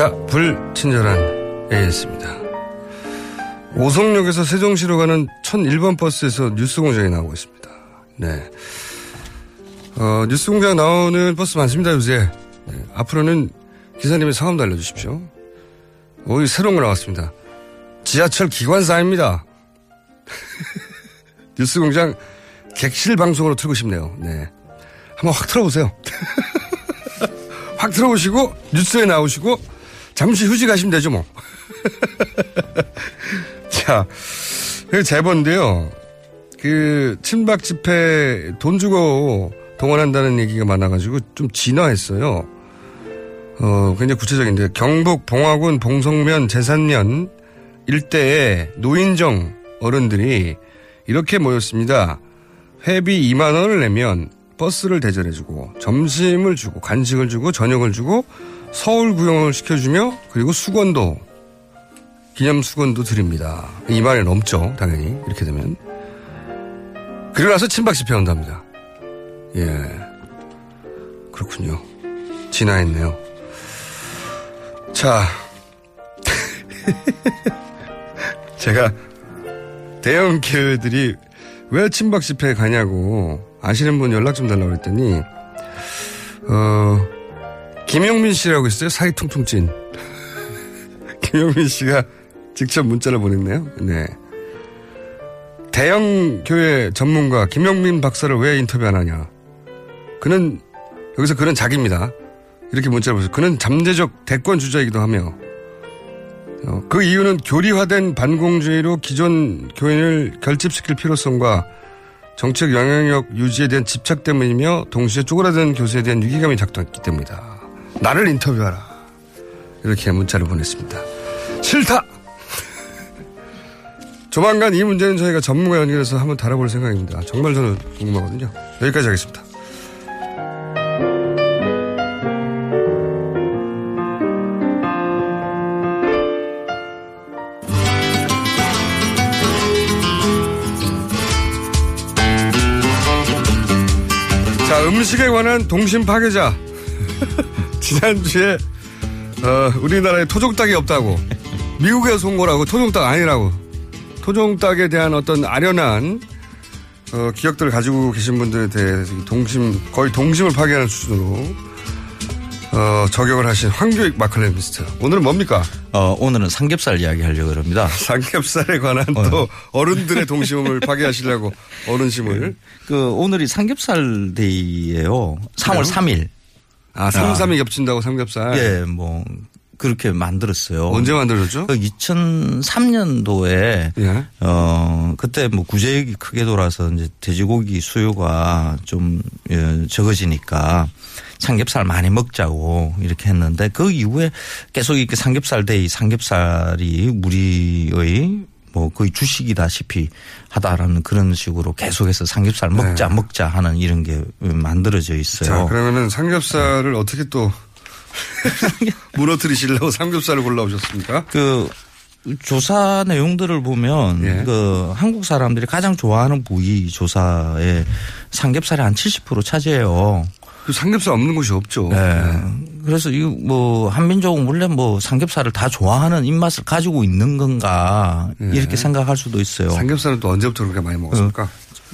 자, 불친절한 AS입니다. 오송역에서 세종시로 가는 1001번 버스에서 뉴스 공장이 나오고 있습니다. 네. 어, 뉴스 공장 나오는 버스 많습니다, 요새. 네, 앞으로는 기사님의 성함도 알려주십시오. 오이 새로운 거 나왔습니다. 지하철 기관사입니다. 뉴스 공장 객실 방송으로 틀고 싶네요. 네. 한번 확 틀어보세요. 확 틀어보시고, 뉴스에 나오시고, 잠시 휴직하시면 되죠, 뭐. 자, 그 제보인데요. 그, 친박 집회 돈 주고 동원한다는 얘기가 많아가지고 좀 진화했어요. 어, 굉장히 구체적인데, 경북 봉화군 봉성면 제산면 일대에 노인정 어른들이 이렇게 모였습니다. 회비 2만 원을 내면 버스를 대절해주고, 점심을 주고, 간식을 주고, 저녁을 주고, 서울 구경을 시켜주며 그리고 수건도 기념 수건도 드립니다. 2만원 넘죠 당연히 이렇게 되면 그리고 나서 친박 집회 한답니다. 예 그렇군요. 진화했네요. 자 제가 대형 기업들이 왜 친박 집회에 가냐고 아시는 분 연락 좀 달라고 그랬더니 어 김영민 씨라고 있어요. 사이 퉁퉁 찐. 김영민 씨가 직접 문자를 보냈네요. 네. 대형 교회 전문가 김영민 박사를 왜 인터뷰 안 하냐. 그는, 여기서 그는 자기입니다. 이렇게 문자를 보세요. 그는 잠재적 대권 주자이기도 하며, 어, 그 이유는 교리화된 반공주의로 기존 교인을 결집시킬 필요성과 정책 영향력 유지에 대한 집착 때문이며 동시에 쪼그라든 교수에 대한 위기감이 작동했기 때문이다. 나를 인터뷰하라. 이렇게 문자를 보냈습니다. 싫다! 조만간 이 문제는 저희가 전문가 연결해서 한번 다뤄볼 생각입니다. 정말 저는 궁금하거든요. 여기까지 하겠습니다. 자, 음식에 관한 동심 파괴자. 지난주에, 어, 우리나라에 토종닭이 없다고. 미국에서 온 거라고, 토종닭 아니라고. 토종닭에 대한 어떤 아련한, 어, 기억들을 가지고 계신 분들에 대해서 동심, 거의 동심을 파괴하는 수준으로, 어, 저격을 하신 황교익 마클레미스트. 오늘은 뭡니까? 어, 오늘은 삼겹살 이야기 하려고 합니다. 삼겹살에 관한 또 어른들의 동심을 파괴하시려고 어른심을. 그 오늘이 삼겹살 데이예요. 3월 그래요? 3일. 아, 3, 3이 겹친다고 삼겹살? 예, 뭐 그렇게 만들었어요. 언제 만들었죠? 그 2003년도에 예. 어 그때 뭐 구제역이 크게 돌아서 이제 돼지고기 수요가 좀 예, 적어지니까 삼겹살 많이 먹자고 이렇게 했는데 그 이후에 계속 이렇게 삼겹살 데이 삼겹살이 우리의 뭐 거의 주식이다시피 하다라는 그런 식으로 계속해서 삼겹살 먹자 네. 먹자 하는 이런 게 만들어져 있어요. 자, 그러면은 삼겹살을 어떻게 또 무너뜨리시려고 삼겹살을 골라오셨습니까? 그 조사 내용들을 보면 예. 그 한국 사람들이 가장 좋아하는 부위 조사에 삼겹살이 한 70% 차지해요. 그 삼겹살 없는 곳이 없죠. 네. 그래서 이 뭐 한민족은 원래 뭐 삼겹살을 다 좋아하는 입맛을 가지고 있는 건가 예. 이렇게 생각할 수도 있어요. 삼겹살은 또 언제부터 그렇게 많이 먹었습니까?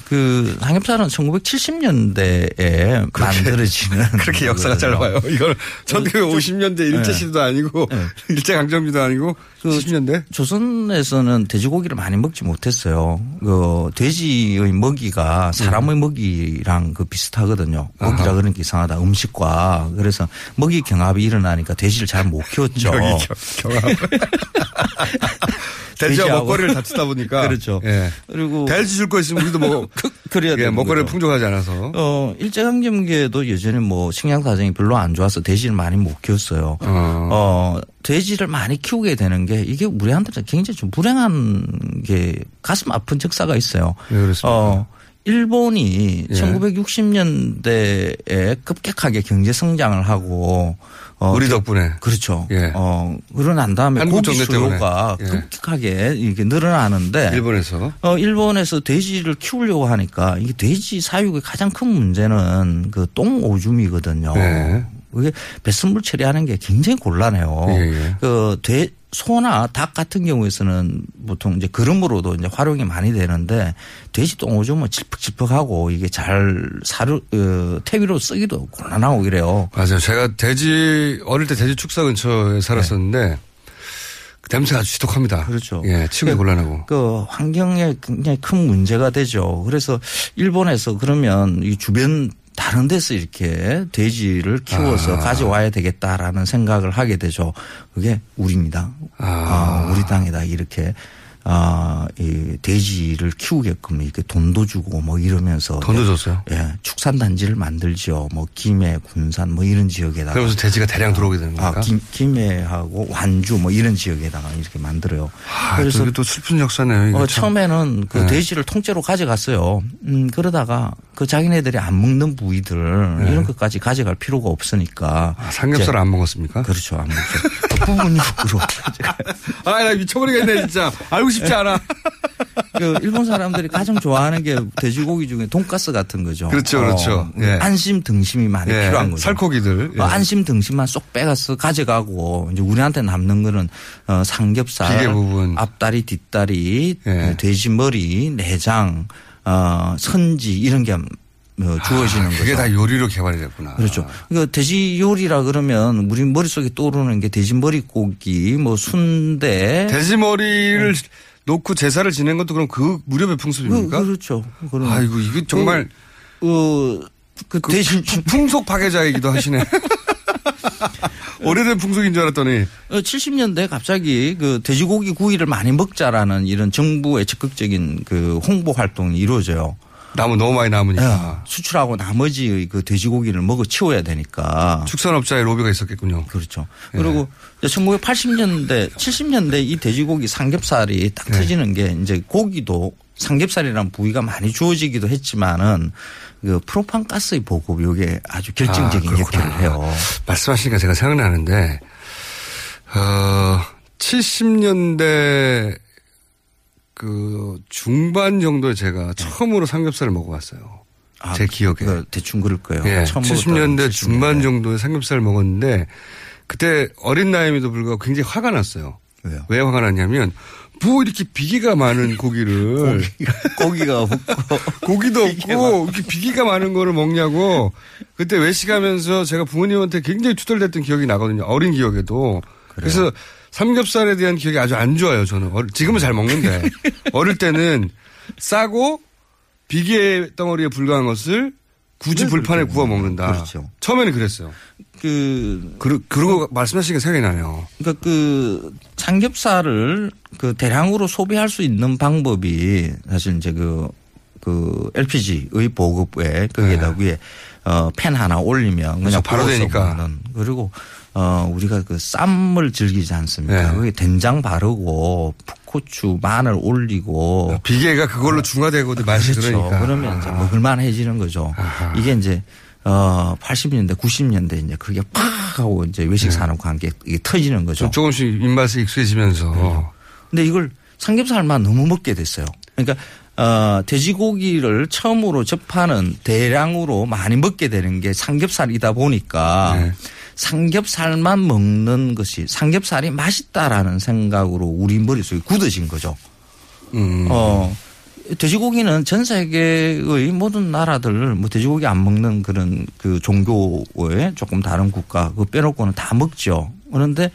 그 삼겹살은 1970년대에 만들어지는 그렇게 역사가 짧아요. 이걸 1950년대 일제 시대도 아니고 일제 강점기도 아니고 70년대? 조선에서는 돼지고기를 많이 먹지 못했어요. 그 돼지의 먹이가 사람의 먹이랑 그 비슷하거든요. 먹이라 아하. 그러니까 이상하다. 음식과 그래서 먹이 경합이 일어나니까 돼지를 잘 못 키웠죠. 경합. 돼지와. 먹거리를 다투다 보니까. 그렇죠. 예. 그리고 돼지 줄 거 있으면 우리도 뭐 그래야 예, 먹거리를. 풍족하지 않아서. 어, 일제강점기에도 여전히 뭐 식량 사정이 별로 안 좋아서 돼지를 많이 못 키웠어요. 어, 돼지를 많이 키우게 되는 게 이게 우리한테는 굉장히 좀 불행한 게 가슴 아픈 적사가 있어요. 왜 그렇습니까? 어, 일본이 예. 1960년대에 급격하게 경제 성장을 하고 어, 우리 덕분에. 그렇죠. 예. 어, 그러고 난 다음에 고기. 수요가 예. 급격하게 이게 늘어나는데 일본에서. 어, 일본에서 돼지를 키우려고 하니까 이게 돼지 사육의 가장 큰 문제는 그 똥 오줌이거든요. 네. 그게 배설물 처리하는 게 굉장히 곤란해요. 예, 예. 그 돼, 소나 닭 같은 경우에서는 보통 이제 그름으로도 이제 활용이 많이 되는데 돼지 똥 오줌은 질퍽질퍽하고 이게 잘 사료, 어, 태위로 쓰기도 곤란하고 이래요. 맞아요. 제가 돼지, 어릴 때 돼지 축사 근처에 살았었는데 그 냄새가 아주 지독합니다. 그렇죠. 예, 치우기 곤란하고. 그 환경에 굉장히 큰 문제가 되죠. 그래서 일본에서 그러면 이 주변 다른 데서 이렇게 돼지를 키워서 아. 가져와야 되겠다라는 생각을 하게 되죠. 그게 우리입니다. 아, 우리 땅이다 이렇게 아, 이 돼지를 키우게끔 이렇게 돈도 주고 뭐 이러면서 돈도 줬어요? 예, 축산 단지를 만들죠. 뭐 김해, 군산 뭐 이런 지역에다가 그러면서 돼지가 대량 들어오게 되는 아, 겁니까? 김, 김해하고 완주 뭐 이런 지역에다가 이렇게 만들어요. 아, 그래서 또 슬픈 역사네요. 어, 참. 처음에는 그 네. 돼지를 통째로 가져갔어요. 음, 그러다가 그 자기네들이 안 먹는 부위들 네. 이런 것까지 가져갈 필요가 없으니까. 아, 삼겹살 안 먹었습니까? 그렇죠. 안 먹죠. 부분육으로. 아, 나 미쳐버리겠네, 진짜. 알고 싶지 않아. 그 일본 사람들이 가장 좋아하는 게 돼지고기 중에 돈가스 같은 거죠. 그렇죠, 그렇죠. 어, 예. 안심 등심이 많이 예, 필요한 거죠. 살코기들. 예. 어, 안심 등심만 쏙 빼가서 가져가고 이제 우리한테 남는 거는 어, 삼겹살, 비계 부분. 앞다리, 뒷다리, 예. 어, 돼지 머리, 내장, 어, 선지 이런 게 어, 주어지는 아, 거죠. 그게 다 요리로 개발이 됐구나. 그렇죠. 그러니까 돼지 요리라 그러면 우리 머릿속에 떠오르는 게 돼지 머리고기, 뭐 순대. 돼지 머리를 놓고 제사를 지낸 것도 그럼 그 무렵의 풍습입니까? 그, 그렇죠. 그럼 아이고, 이게 정말. 그, 그, 그 대신 푸- 풍속 파괴자이기도 하시네. 오래된 풍속인 줄 알았더니. 70년대 갑자기 그 돼지고기 구이를 많이 먹자라는 이런 정부의 적극적인 그 홍보 활동이 이루어져요. 나무 너무 많이 남으니까. 예, 수출하고 나머지 그 돼지고기를 먹어 치워야 되니까. 축산업자의 로비가 있었겠군요. 그렇죠. 그리고 1980년대, 70년대 이 돼지고기 삼겹살이 딱 네. 터지는 게 이제 고기도 삼겹살이라는 부위가 많이 주어지기도 했지만은 그 프로판 가스의 보급 요게 아주 결정적인 아. 역할을 해요. 말씀하시니까 제가 생각나는데, 어, 70년대 그 중반 정도에 제가 처음으로 삼겹살을 먹어봤어요. 아, 제 기억에. 그 대충 그럴 거예요. 예, 처음 70년대 먹었던 중반 정도에 삼겹살을 먹었는데 그때 어린 나이임에도 불구하고 굉장히 화가 났어요. 왜요? 왜 화가 났냐면 뭐 이렇게 비계가 많은 고기를 고기 가 없고 고기도 없고 이렇게 비계가 많은 거를 먹냐고 그때 외식하면서 제가 부모님한테 굉장히 투덜댔던 기억이 나거든요. 어린 기억에도. 그래서 삼겹살에 대한 기억이 아주 안 좋아요. 저는 지금은 잘 먹는데 어릴 때는 싸고 비계 덩어리에 불과한 것을 굳이 네, 불판에 그렇죠. 구워 먹는다. 그렇죠. 처음에는 그랬어요. 그, 그러, 그러고 말씀하시니까 생각이 나네요. 그러니까 그 삼겹살을 그 대량으로 소비할 수 있는 방법이 사실 이제 그, 그 LPG의 보급에 거기에다 위에 어, 팬 하나 올리면 그렇죠. 그냥 바로 구워서 되니까. 먹는. 그리고 어, 우리가 그 쌈을 즐기지 않습니까? 네. 거기 된장 바르고 푹 후추, 마늘 올리고 비계가 그걸로 중화되거든 맛이 그렇죠. 그러니까. 그러면 이제 먹을만해지는 거죠. 이게 이제 어 80년대, 90년대 이제 그게 팍 하고 이제 외식 산업과 함께 이게 터지는 거죠. 좀 조금씩 입맛에 익숙해지면서. 근데 이걸 삼겹살만 너무 먹게 됐어요. 그러니까 어, 돼지고기를 처음으로 접하는 대량으로 많이 먹게 되는 게 삼겹살이다 보니까 네. 삼겹살만 먹는 것이 삼겹살이 맛있다라는 생각으로 우리 머릿속에 굳어진 거죠. 음. 어, 돼지고기는 전 세계의 모든 나라들 뭐 돼지고기 안 먹는 그런 그 종교의 조금 다른 국가 그 빼놓고는 다 먹죠. 그런데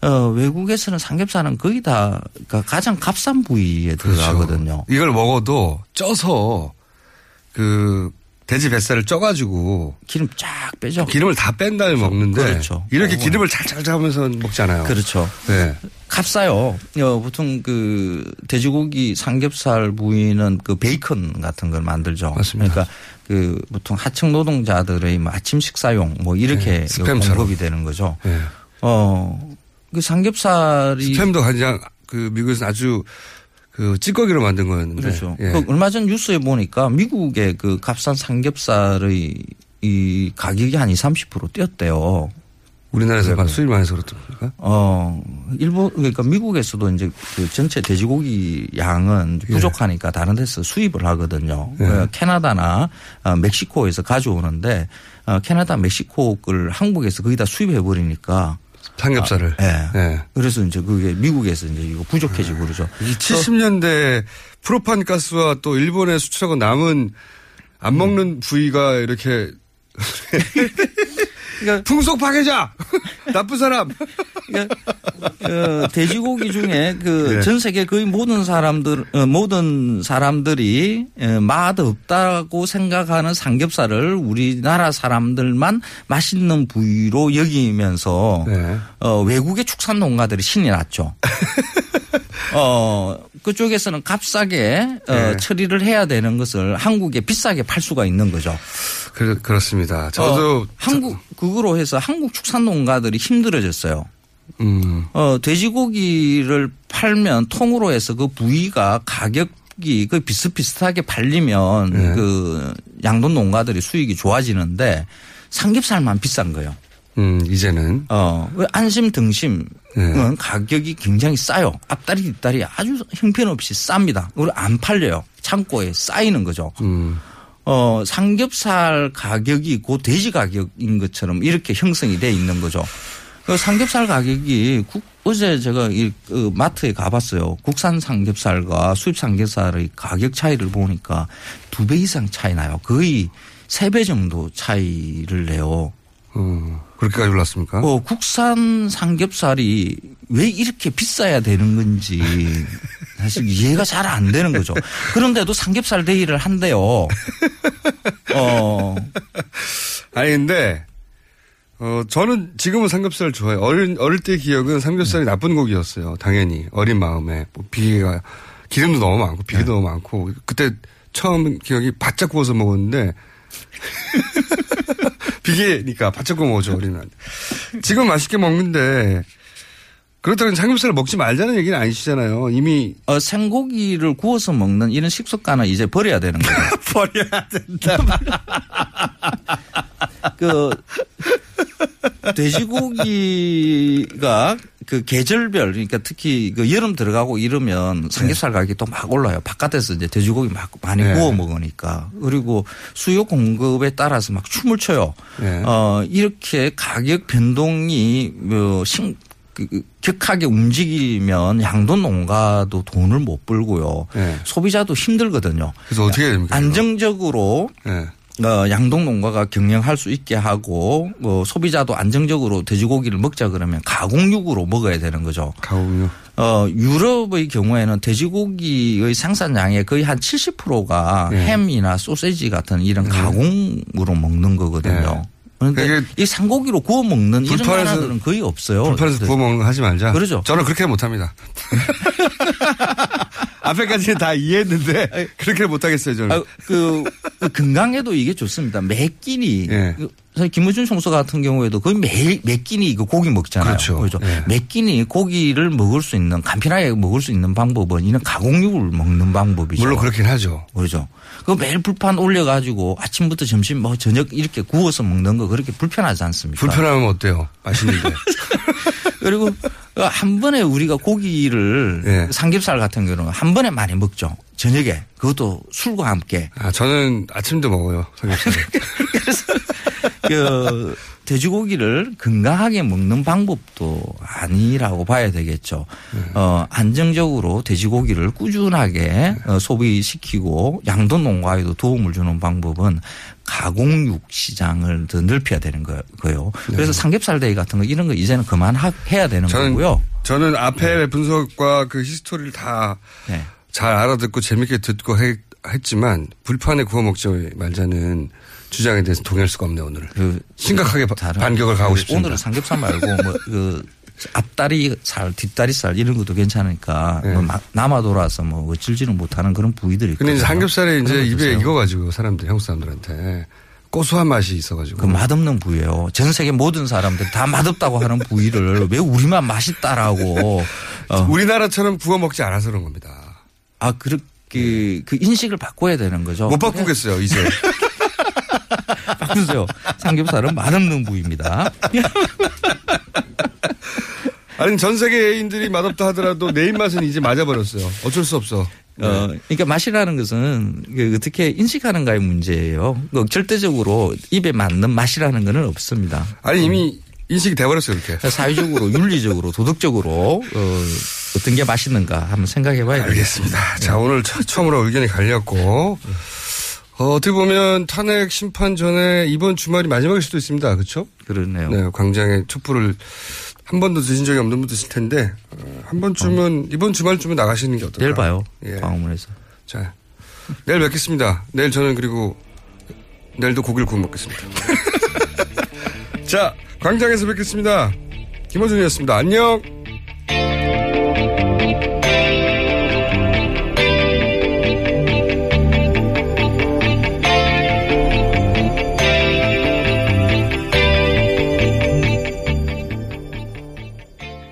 어, 외국에서는 삼겹살은 거의 다 그러니까 가장 값싼 부위에 들어가거든요. 이걸 먹어도 쪄서 그 돼지 뱃살을 쪄가지고 기름 쫙 빼죠. 기름을 다 뺀 다음에 먹는데 그렇죠. 이렇게 어. 기름을 잘잘 잡으면서 먹잖아요. 그렇죠. 네. 값싸요. 어, 보통 그 돼지고기 삼겹살 부위는 그 베이컨 같은 걸 만들죠. 맞습니다. 그러니까 그 보통 하청 노동자들의 뭐 아침 식사용 뭐 이렇게 네. 공급이 되는 거죠. 네. 어, 그 삼겹살이 스팸도 가장 그 미국에서 아주 그 찌꺼기로 만든 거였는데. 그렇죠. 예. 그 얼마 전 뉴스에 보니까 미국의 그 값싼 삼겹살의 이 가격이 한 20, 30% 뛰었대요. 우리나라에서 그래요. 수입 많이 해서 그렇습니까? 어, 일본, 그러니까 미국에서도 이제 그 전체 돼지고기 양은 부족하니까 다른 데서 수입을 하거든요. 예. 그 캐나다나 어, 멕시코에서 가져오는데 어, 캐나다, 멕시코 걸 한국에서 거의 다 수입해버리니까 삼겹살을. 예. 예. 그래서 이제 그게 미국에서 이제 이거 부족해지고 그러죠. 이 70년대 프로판 가스와 또 일본에 수출하고 남은 안 먹는 부위가 이렇게 풍속 파괴자 나쁜 사람 어, 돼지고기 중에 그 네. 전 세계 거의 모든 사람들 어, 모든 사람들이 어, 맛 없다고 생각하는 삼겹살을 우리나라 사람들만 맛있는 부위로 여기면서 네. 어, 외국의 축산 농가들이 신이 났죠. 어 그쪽에서는 값싸게 어, 네. 처리를 해야 되는 것을 한국에 비싸게 팔 수가 있는 거죠. 그, 그렇습니다. 저도 어, 한국 그거로 해서 한국 축산 농가들이 힘들어졌어요. 음. 어, 돼지고기를 팔면 통으로 해서 그 부위가 가격이 그 비슷비슷하게 팔리면 네. 그 양돈 농가들이 수익이 좋아지는데 삼겹살만 비싼 거예요. 음, 이제는 어, 왜 안심 등심은 네. 가격이 굉장히 싸요. 앞다리 뒷다리 아주 형편없이 쌉니다. 그리고 안 팔려요. 창고에 쌓이는 거죠. 음. 어, 삼겹살 가격이 고 돼지 가격인 것처럼 이렇게 형성이 돼 있는 거죠. 그 삼겹살 가격이 국, 어제 제가 이, 그 마트에 가봤어요. 국산 삼겹살과 수입 삼겹살의 가격 차이를 보니까 두 배 이상 차이 나요. 거의 세 배 정도 차이를 내요. 어, 그렇게까지 올랐습니까? 어, 국산 삼겹살이 왜 이렇게 비싸야 되는 건지 사실 이해가 잘 안 되는 거죠. 그런데도 삼겹살 데이를 한대요. 어, 아니 근데 어 저는 지금은 삼겹살 좋아해요. 어릴 어릴 때 기억은 삼겹살이 나쁜 고기였어요. 당연히 어린 마음에 뭐 비계가 기름도 너무 많고 비계도 너무 많고 그때 처음 기억이 바짝 구워서 먹었는데 비계니까 바짝 구워 먹죠 우리는. 지금 맛있게 먹는데 그렇다고 삼겹살을 먹지 말자는 얘기는 아니시잖아요. 이미 어, 생고기를 구워서 먹는 이런 식습관은 이제 버려야 되는 거예요. 버려야 된다. 그 돼지고기가 그 계절별 그러니까 특히 그 여름 들어가고 이러면 삼겹살 가격이 또 막 올라요. 바깥에서 이제 돼지고기 막 많이 네. 구워 먹으니까 그리고 수요 공급에 따라서 막 춤을 춰요. 네. 어 이렇게 가격 변동이 뭐 신, 그, 그 격하게 움직이면 양돈 농가도 돈을 못 벌고요. 네. 소비자도 힘들거든요. 그래서 어떻게 해야 됩니까? 안정적으로 네. 어, 양동 농가가 경영할 수 있게 하고 어, 소비자도 안정적으로 돼지고기를 먹자 그러면 가공육으로 먹어야 되는 거죠. 가공육. 어, 유럽의 경우에는 돼지고기의 생산량의 거의 한 70%가 네. 햄이나 소세지 같은 이런 가공으로 먹는 거거든요. 그런데 이 생고기로 구워 먹는 이런 나라들은 거의 없어요. 불판에서 구워 먹는 거 하지 말자. 그러죠. 저는 그렇게 못합니다. 앞에까지는 다 이해했는데 그렇게 못하겠어요 저는. 아, 그 그 건강에도 이게 좋습니다. 매 끼니. 예. 그 사실 김우준 총수 같은 경우에도 거의 매일 매 끼니 이거 고기 먹잖아요. 그렇죠. 예. 매 끼니 고기를 먹을 수 있는 간편하게 먹을 수 있는 방법은 이는 가공육을 먹는 방법이죠. 물론 그렇긴 하죠. 그렇죠. 그 매일 불판 올려가지고 아침부터 점심 뭐 저녁 이렇게 구워서 먹는 거 그렇게 불편하지 않습니까? 불편하면 어때요? 맛있는데. 그리고 한 번에 우리가 고기를 예. 삼겹살 같은 경우는 한 번에 많이 먹죠. 저녁에 그것도 술과 함께. 아, 저는 아침도 먹어요. 삼겹살. 그 돼지고기를 건강하게 먹는 방법도 아니라고 봐야 되겠죠. 어, 안정적으로 돼지고기를 꾸준하게 어, 소비시키고 양돈 농가에도 도움을 주는 방법은 가공육 시장을 더 넓혀야 되는 거- 거예요. 그래서 삼겹살 데이 같은 거 이런 거 이제는 그만해야 되는 저는, 거고요. 저는 앞에 분석과 그 히스토리를 다 잘 네. 알아듣고 재밌게 듣고 해- 했지만 불판에 구워 먹지 말자는 주장에 대해서 동의할 수가 없네요, 오늘. 심각하게 바- 그 다른- 반격을 가고 그 싶습니다. 오늘은 삼겹살 말고 뭐 그 앞다리 살, 뒷다리 살 이런 것도 괜찮으니까 뭐막 남아 돌아서 뭐 어질지는 못하는 그런 부위들이 근데 있거든요. 삼겹살에 이제 입에 드세요. 익어가지고 사람들, 한국 사람들한테 고소한 맛이 있어가지고. 그 맛없는 부위예요. 전 세계 모든 사람들이 다 맛없다고 하는 부위를 왜 우리만 맛있다라고 어. 우리나라처럼 구워 먹지 않아서 그런 겁니다. 아 그렇게 그 인식을 바꿔야 되는 거죠. 못 바꾸겠어요, 이제. 바꾸세요. 삼겹살은 맛없는 부위입니다. 아니, 전 세계 애인들이 맛없다 하더라도 내 입맛은 이제 맞아버렸어요. 어쩔 수 없어. 어, 그러니까 맛이라는 것은 그 어떻게 인식하는가의 문제예요. 그 절대적으로 입에 맞는 맛이라는 것은 없습니다. 아니, 이미 인식이 돼버렸어요, 이렇게. 사회적으로, 윤리적으로, 도덕적으로 어, 어떤 게 맛있는가 한번 생각해 봐야 되겠습니다. 알겠습니다. 자, 오늘 처- 처음으로 의견이 갈렸고, 어, 어떻게 보면 탄핵 심판 전에 이번 주말이 마지막일 수도 있습니다. 그렇죠? 그렇네요. 네, 광장에 촛불을 한 번도 드신 적이 없는 분도 있을 텐데, 어, 한 번쯤은, 이번 주말쯤은 나가시는 게 어떨까? 내일 봐요. 예. 광화문에서. 자, 내일 뵙겠습니다. 내일 저는 그리고 내일도 고기를 구워 먹겠습니다. 자, 광장에서 뵙겠습니다. 김호준이었습니다. 안녕! Thank you.